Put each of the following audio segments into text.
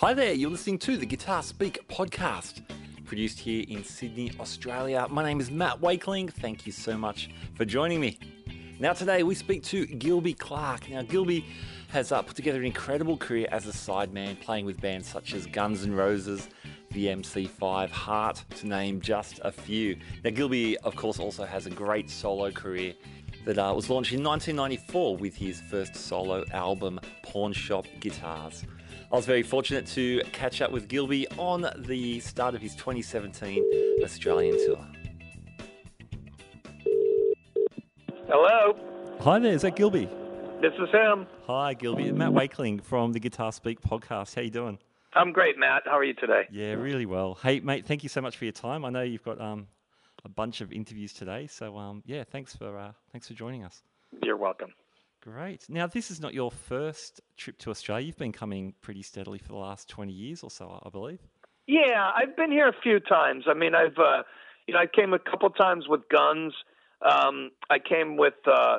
Hi there, you're listening to the Guitar Speak podcast, produced here in Sydney, Australia. My name is Matt Wakeling. Thank you so much for joining me. Now, today we speak to Gilby Clarke. Now, Gilby has uh, put together an incredible career as a sideman, playing with bands such as Guns N' Roses, the MC5, Heart, to name just a few. Now, Gilby, of course, also has a great solo career that uh, was launched in 1994 with his first solo album, Pawn Shop Guitars. I was very fortunate to catch up with Gilby on the start of his 2017 Australian tour. Hello, Hi there, is that Gilby? this is him. Hi, Gilby. Matt Wakeling from the Guitar Speak podcast. How you doing? I'm great, Matt. How are you today? Yeah, really well. Hey, mate, thank you so much for your time. I know you've got um, a bunch of interviews today, so um, yeah, thanks for uh, thanks for joining us. You're welcome. Great. Now, this is not your first trip to Australia. You've been coming pretty steadily for the last 20 years or so, I believe. Yeah, I've been here a few times. I mean, I've uh, you know, I came a couple times with Guns. Um, I came with uh,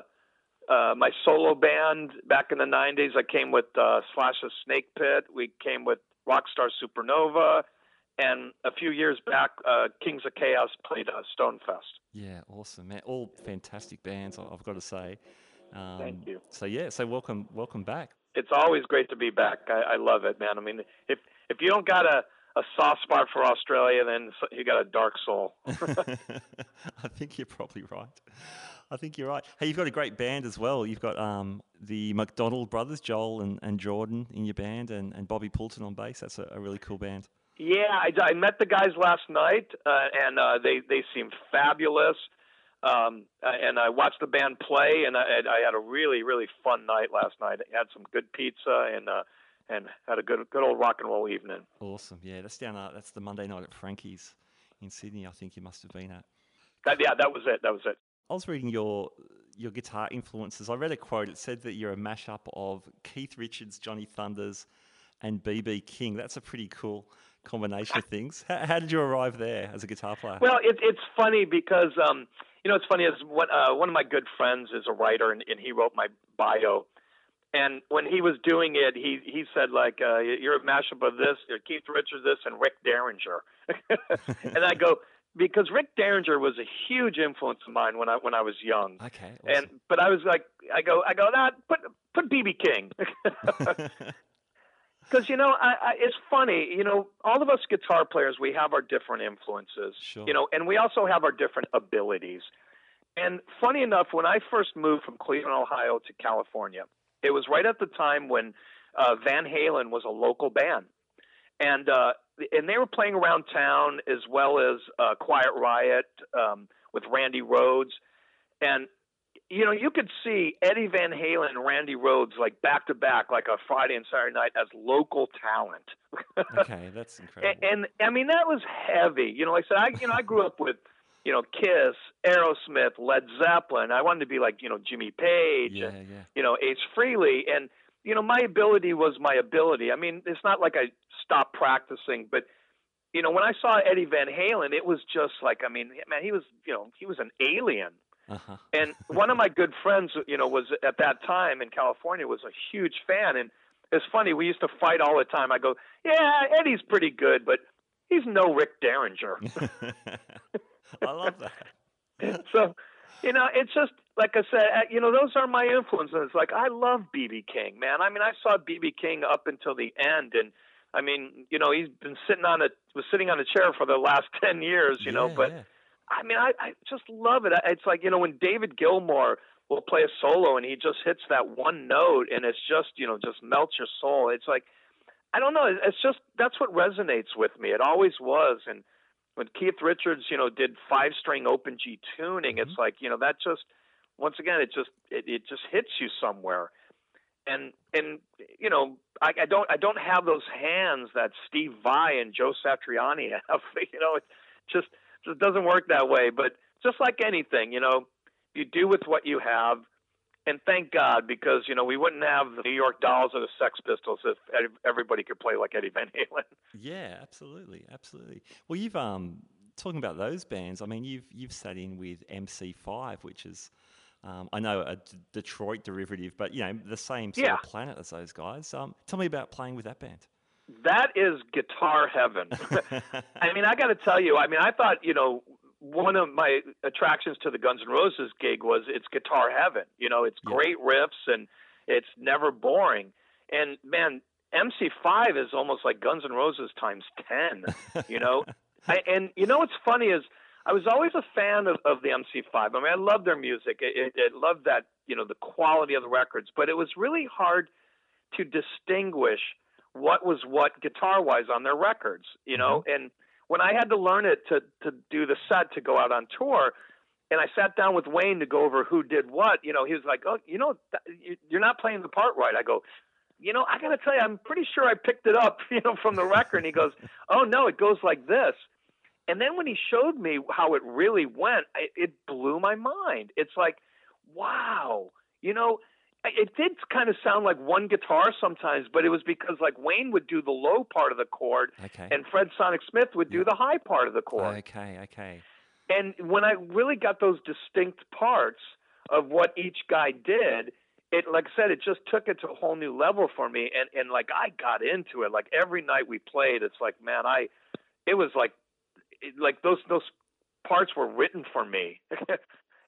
uh, my solo band back in the '90s. I came with uh, Slash's Snake Pit. We came with Rockstar Supernova, and a few years back, uh, Kings of Chaos played uh, Stonefest. Yeah, awesome, man. All fantastic bands, I've got to say. Um, Thank you. So yeah, so welcome, welcome back. It's always great to be back. I, I love it, man. I mean, if if you don't got a a soft spot for Australia, then you got a dark soul. I think you're probably right. I think you're right. Hey, you've got a great band as well. You've got um, the McDonald brothers, Joel and, and Jordan, in your band, and, and Bobby Poulton on bass. That's a, a really cool band. Yeah, I, I met the guys last night, uh, and uh, they they seem fabulous. Um, and I watched the band play, and I, I had a really really fun night last night. I had some good pizza and uh, and had a good good old rock and roll evening. Awesome. Yeah, that's down. Uh, that's the Monday night at Frankie's in Sydney. I think you must have been at. That, yeah, that was it. That was it. I was reading your your guitar influences. I read a quote. It said that you're a mashup of Keith Richards, Johnny Thunders, and BB King. That's a pretty cool combination of things. How, how did you arrive there as a guitar player? Well, it, it's funny because um, you know it's funny is one uh, one of my good friends is a writer and, and he wrote my bio, and when he was doing it, he he said like uh, you're a mashup of this, you're Keith Richards this, and Rick Derringer, and I go because Rick Derringer was a huge influence of mine when I when I was young. okay. And but I was like, I go, I go, that put put BB King, awesome. because you know, I, I, it's funny. You know, all of us guitar players, we have our different influences. Sure. You know, and we also have our different abilities. And funny enough, when I first moved from Cleveland, Ohio, to California, it was right at the time when uh, Van Halen was a local band, and uh, and they were playing around town as well as uh, Quiet Riot um, with Randy Rhoads, and you know you could see Eddie Van Halen and Randy Rhoads like back to back, like a Friday and Saturday night as local talent. okay, that's incredible. and, and I mean that was heavy. You know, like I said, I you know I grew up with you know Kiss, Aerosmith, Led Zeppelin. I wanted to be like you know Jimmy Page yeah, and yeah. you know Ace Frehley, and you know my ability was my ability. I mean, it's not like I stopped practicing, but you know when I saw Eddie Van Halen, it was just like I mean, man, he was you know he was an alien. Uh-huh. And one of my good friends, you know, was at that time in California was a huge fan, and it's funny we used to fight all the time. I go, yeah, Eddie's pretty good, but he's no Rick Derringer. I love that. so, you know, it's just like I said, uh, you know, those are my influences. Like I love BB King, man. I mean, I saw BB King up until the end, and I mean, you know, he's been sitting on a was sitting on a chair for the last ten years, you know. But yeah. I mean, I, I just love it. I- It's like you know when David Gilmour will play a solo and he just hits that one note, and it's just you know just melts your soul. It's like I don't know. It's just that's what resonates with me. It always was, and when Keith Richards, you know, did five string open G tuning, it's mm-hmm. like you know that just once again it just it, it just hits you somewhere. And and you know I, I don't I don't have those hands that Steve Vai and Joe Satriani have. You know it just just doesn't work that way. But just like anything, you know, you do with what you have. And thank God, because you know we wouldn't have the New York Dolls or the Sex Pistols if everybody could play like Eddie Van Halen. Yeah, absolutely, absolutely. Well, you've um talking about those bands. I mean, you've you've sat in with MC5, which is um, I know a D- Detroit derivative, but you know the same sort Yeah. of planet as those guys. Um, tell me about playing with that band. That is guitar heaven. I mean, I got to tell you, I mean, I thought, you know, one of my attractions to the Guns N' Roses gig was it's guitar heaven. You know, it's Yeah. great riffs and it's never boring. And man, MC5 is almost like Guns N' Roses times 10, you know? I, and you know what's funny is I was always a fan of, of the MC5. I mean, I loved their music. It, it loved that, you know, the quality of the records, but it was really hard to distinguish what was what guitar wise on their records, you know? Mm-hmm. And when I had to learn it to, to do the set to go out on tour, and I sat down with Wayne to go over who did what, you know, he was like, oh, you know, th- you- you're not playing the part right. I go, you know, I got to tell you, I'm pretty sure I picked it up, you know, from the record. And he goes, oh, no, it goes like this. And then when he showed me how it really went, I, it blew my mind. It's like, wow, you know, it did kind of sound like one guitar sometimes, but it was because like Wayne would do the low part of the chord Okay. and Fred Sonic Smith would do Yeah. the high part of the chord. okay. Okay. And when I really got those distinct parts of what each guy did, it like I said, it just took it to a whole new level for me. And and like I got into it. Like every night we played, it's like man, I it was like it, like those those parts were written for me.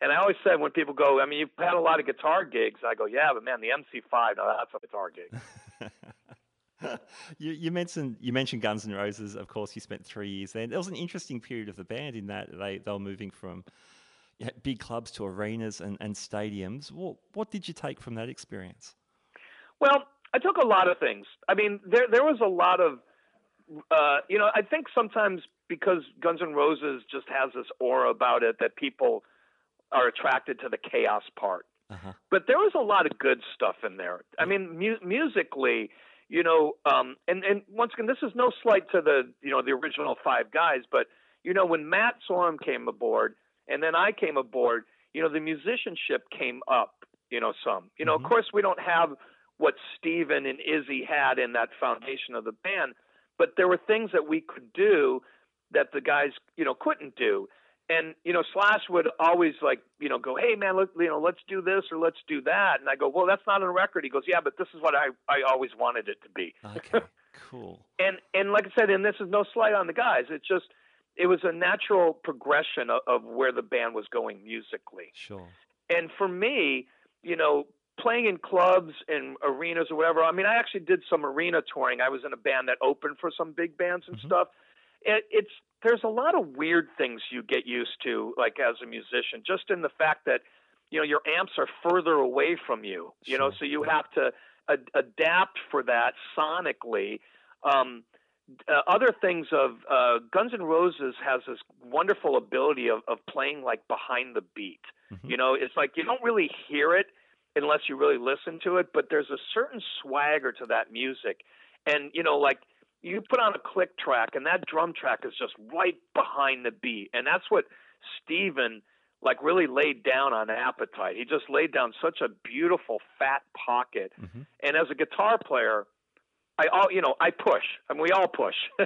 and I always said when people go, I mean, you've had a lot of guitar gigs. I go, yeah, but man, the MC5, now that's a guitar gig. you, you mentioned you mentioned Guns N' Roses. Of course, you spent three years there. It was an interesting period of the band in that they, they were moving from big clubs to arenas and, and stadiums. What what did you take from that experience? Well, I took a lot of things. I mean, there there was a lot of, uh, you know, I think sometimes because Guns N' Roses just has this aura about it that people are attracted to the chaos part. Uh-huh. But there was a lot of good stuff in there. I mean, mu- musically, you know, um, and and once again, this is no slight to the you know the original five guys, but you know when Matt Sorum came aboard and then I came aboard, you know, the musicianship came up, you know, some. You know, Mhm. of course, we don't have what Steven and Izzy had in that foundation of the band, but there were things that we could do that the guys, you know, couldn't do. And you know, Slash would always like, you know, go, "Hey man, let, you know, let's do this or let's do that." And I go, "Well, that's not on record." He goes, "Yeah, but this is what I I always wanted it to be." Okay, cool. and and like I said, and this is no slight on the guys. It's just it was a natural progression of, of where the band was going musically. Sure. And for me, you know, playing in clubs and arenas or whatever. I mean, I actually did some arena touring. I was in a band that opened for some big bands and Mhm. stuff. It, it's there's a lot of weird things you get used to, like as a musician, just in the fact that you know your amps are further away from you. You know, so you have to ad- adapt for that sonically. Um, uh, other things of uh, Guns N' Roses has this wonderful ability of, of playing like behind the beat. Mhm. You know, it's like you don't really hear it unless you really listen to it, but there's a certain swagger to that music. And, you know, like you put on a click track and that drum track is just right behind the beat. And that's what Steven like really laid down on appetite. He just laid down such a beautiful fat pocket. Mhm. And as a guitar player, I all you know I push. I mean, we all push.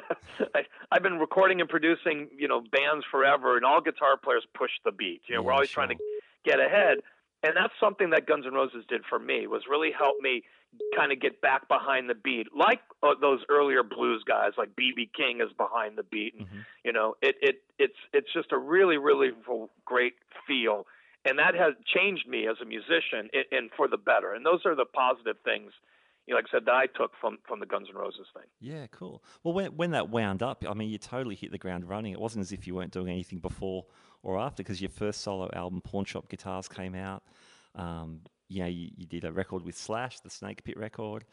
I, I've been recording and producing you know bands forever, and all guitar players push the beat. You know, we're always sure. trying to get ahead, and that's something that Guns N' Roses did for me. Was really help me kind of get back behind the beat, like uh, those earlier blues guys, like BB King is behind the beat, and Mhm. you know it it it's it's just a really really great feel, and that has changed me as a musician, and, and for the better. And those are the positive things you know, like I said, that I took from from the Guns N' Roses thing. Yeah, cool. Well, when when that wound up, I mean, you totally hit the ground running. It wasn't as if you weren't doing anything before or after, because your first solo album, Pawn Shop Guitars, came out. Um, you know, you, you did a record with Slash, the Snake Pit record.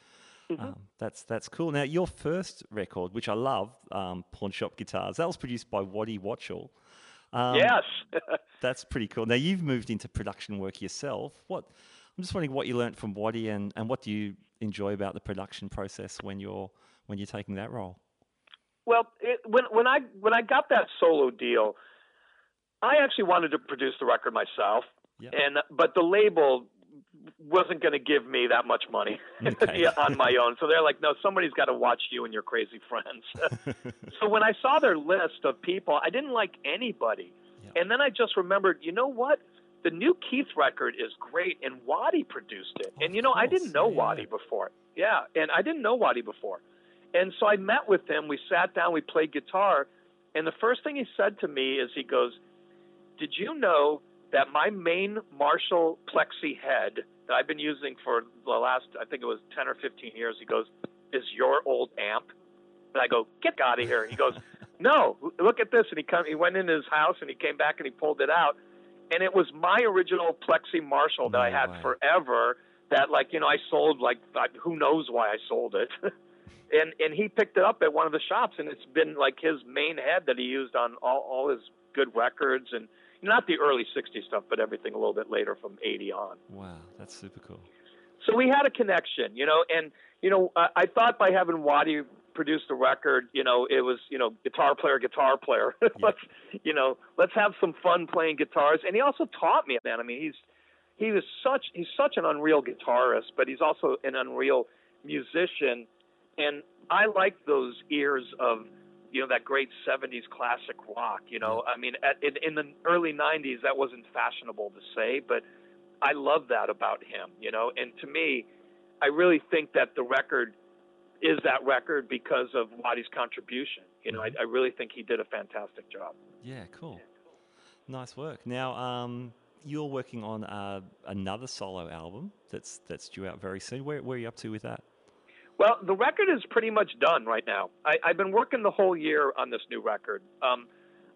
Um, that's that's cool. Now, your first record, which I love, um, Pawn Shop Guitars, that was produced by Waddy Wachtel. Um, yes, That's pretty cool. Now you've moved into production work yourself. What I'm just wondering what you learned from Waddy and, and what do you enjoy about the production process when you're when you're taking that role? Well, it, when when I when I got that solo deal, I actually wanted to produce the record myself, Yeah. and but the label wasn't going to give me that much money Okay. on my own. So they're like, no, somebody's got to watch you and your crazy friends. so when I saw their list of people, I didn't like anybody, Yeah. and then I just remembered, you know what? The new Keith record is great, and Waddy produced it. Oh, and you know, I didn't know Yeah, yeah. Waddy before. Yeah, and I didn't know Waddy before. And so I met with him. We sat down. We played guitar. And the first thing he said to me is, he goes, "Did you know that my main Marshall Plexi head that I've been using for the last, I think it was 10 or 15 years," he goes, "is your old amp?" And I go, "Get out of here!" He goes, "No, look at this." And he come, he went into his house and he came back and he pulled it out, and it was my original Plexi Marshall that No I had way. forever. That like you know I sold like who knows why I sold it. and and he picked it up at one of the shops, and it's been like his main head that he used on all all his good records, and not the early '60s stuff, but everything a little bit later from '80 on. Wow, that's super cool. So we had a connection, you know, and you know I, I thought by having Waddy produce the record, you know, it was you know guitar player, guitar player. let's you know let's have some fun playing guitars, and he also taught me, man. I mean, he's he was such he's such an unreal guitarist, but he's also an unreal musician, and I like those ears of you know that great 70s classic rock you know i mean at, in, in the early 90s that wasn't fashionable to say but i love that about him you know and to me i really think that the record is that record because of Waddy's contribution you know I, I really think he did a fantastic job Yeah, cool. Nice work. Now, um, you're working on uh, another solo album that's that's due out very soon. Where, where are you up to with that? Well, the record is pretty much done right now. I, I've been working the whole year on this new record. Um,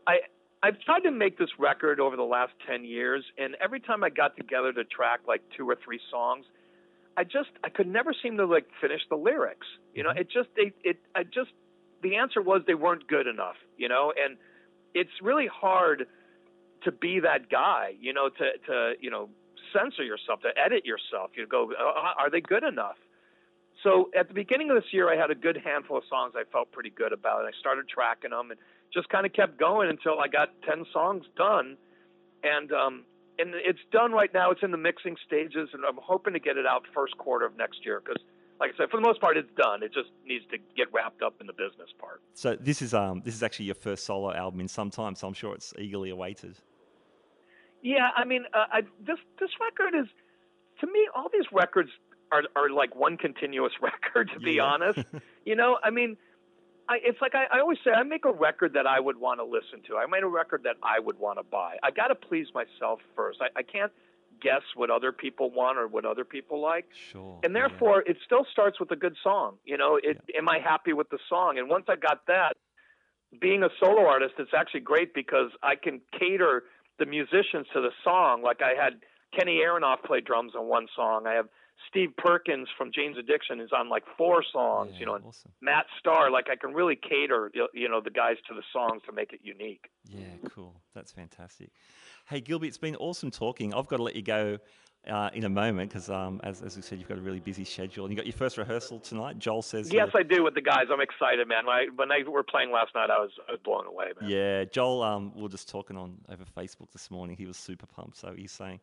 I I've tried to make this record over the last ten years, and every time I got together to track like two or three songs, I just I could never seem to like finish the lyrics. You know, it just they it I just the answer was they weren't good enough. You know, and it's really hard to be that guy. You know, to to you know censor yourself, to edit yourself. You go, "Uh, are they good enough? So at the beginning of this year, I had a good handful of songs I felt pretty good about, and I started tracking them and just kind of kept going until I got ten songs done, and um, and it's done right now. It's in the mixing stages, and I'm hoping to get it out first quarter of next year because, like I said, for the most part, it's done. It just needs to get wrapped up in the business part. So this is um this is actually your first solo album in some time, so I'm sure it's eagerly awaited. Yeah, I mean, uh, I, this this record is, to me, all these records are are like one continuous record. To be Yeah. honest, you know, I mean, I, it's like I, I always say, I make a record that I would want to listen to. I made a record that I would want to buy. I got to please myself first. I, I can't guess what other people want or what other people like. Sure. And yeah. therefore, it still starts with a good song. You know, it, am I happy with the song? And once I got that, being a solo artist, it's actually great because I can cater the musicians to the song. Like I had Kenny Aronoff play drums on one song. I have Steve Perkins from Jane's Addiction is on like four songs. Yeah, you know, and awesome. Matt Starr. Like I can really cater, you know, the guys to the songs to make it unique. Yeah, cool. That's fantastic. Hey, Gilby, it's been awesome talking. I've got to let you go uh, in a moment because, um, as, as we said, you've got a really busy schedule. And you got your first rehearsal tonight. Joel says. Yes, uh, I do with the guys. I'm excited, man. When, I, when they were playing last night, I was I was blown away, man. Yeah, Joel. Um, we were just talking on over Facebook this morning. He was super pumped. So he's saying,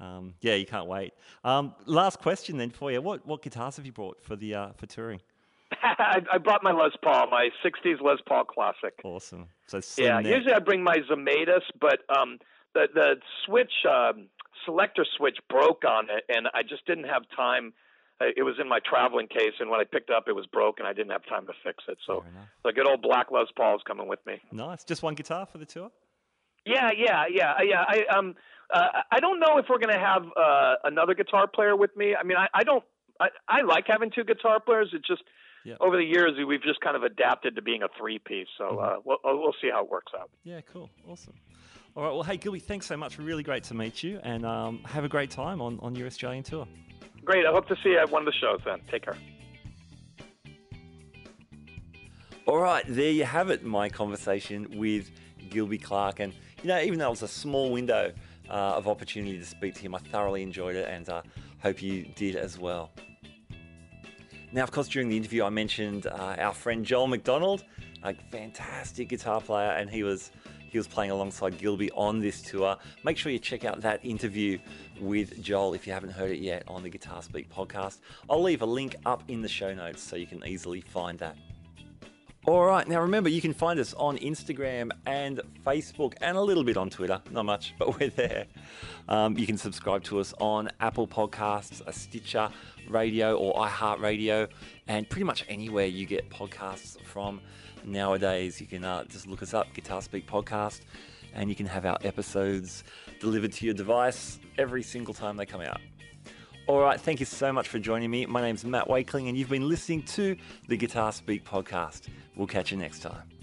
um, yeah, you can't wait. Um, last question then for you. What what guitars have you brought for the uh, for touring? I, I brought my Les Paul, my '60s Les Paul Classic. Awesome. So Yeah, neck. usually I bring my Zemaitis, but um, the the switch um, selector switch broke on it, and I just didn't have time. Uh, It was in my traveling case, and when I picked it up, it was broken. And I didn't have time to fix it. So the good old black Les Paul is coming with me. Nice. Just one guitar for the tour. Yeah, yeah, yeah, yeah. I um, uh, I don't know if we're gonna have uh, another guitar player with me. I mean, I, I don't. I, I like having two guitar players. It's just Yeah. over the years we've just kind of adapted to being a three piece. So uh, we'll we'll see how it works out. Yeah, cool. Awesome. All right. Well, hey, Gilby, thanks so much. Really great to meet you, and um, have a great time on, on your Australian tour. Great. I hope to see you at one of the shows. Then take care. All right, there you have it, my conversation with Gilby Clarke. And, you know, even though it was a small window uh, of opportunity to speak to him, I thoroughly enjoyed it and uh, hope you did as well. Now, of course, during the interview, I mentioned uh, our friend Joel McDonald, a fantastic guitar player, and he was he was playing alongside Gilby on this tour. Make sure you check out that interview with Joel if you haven't heard it yet on the Guitar Speak podcast. I'll leave a link up in the show notes so you can easily find that. All right, now remember, you can find us on Instagram and Facebook and a little bit on Twitter. Not much, but we're there. Um, you can subscribe to us on Apple Podcasts, a Stitcher Radio, or iHeartRadio, and pretty much anywhere you get podcasts from nowadays. You can uh, just look us up, Guitar Speak Podcast, and you can have our episodes delivered to your device every single time they come out. All right, thank you so much for joining me. My name's Matt Wakeling, and you've been listening to the Guitar Speak podcast. We'll catch you next time.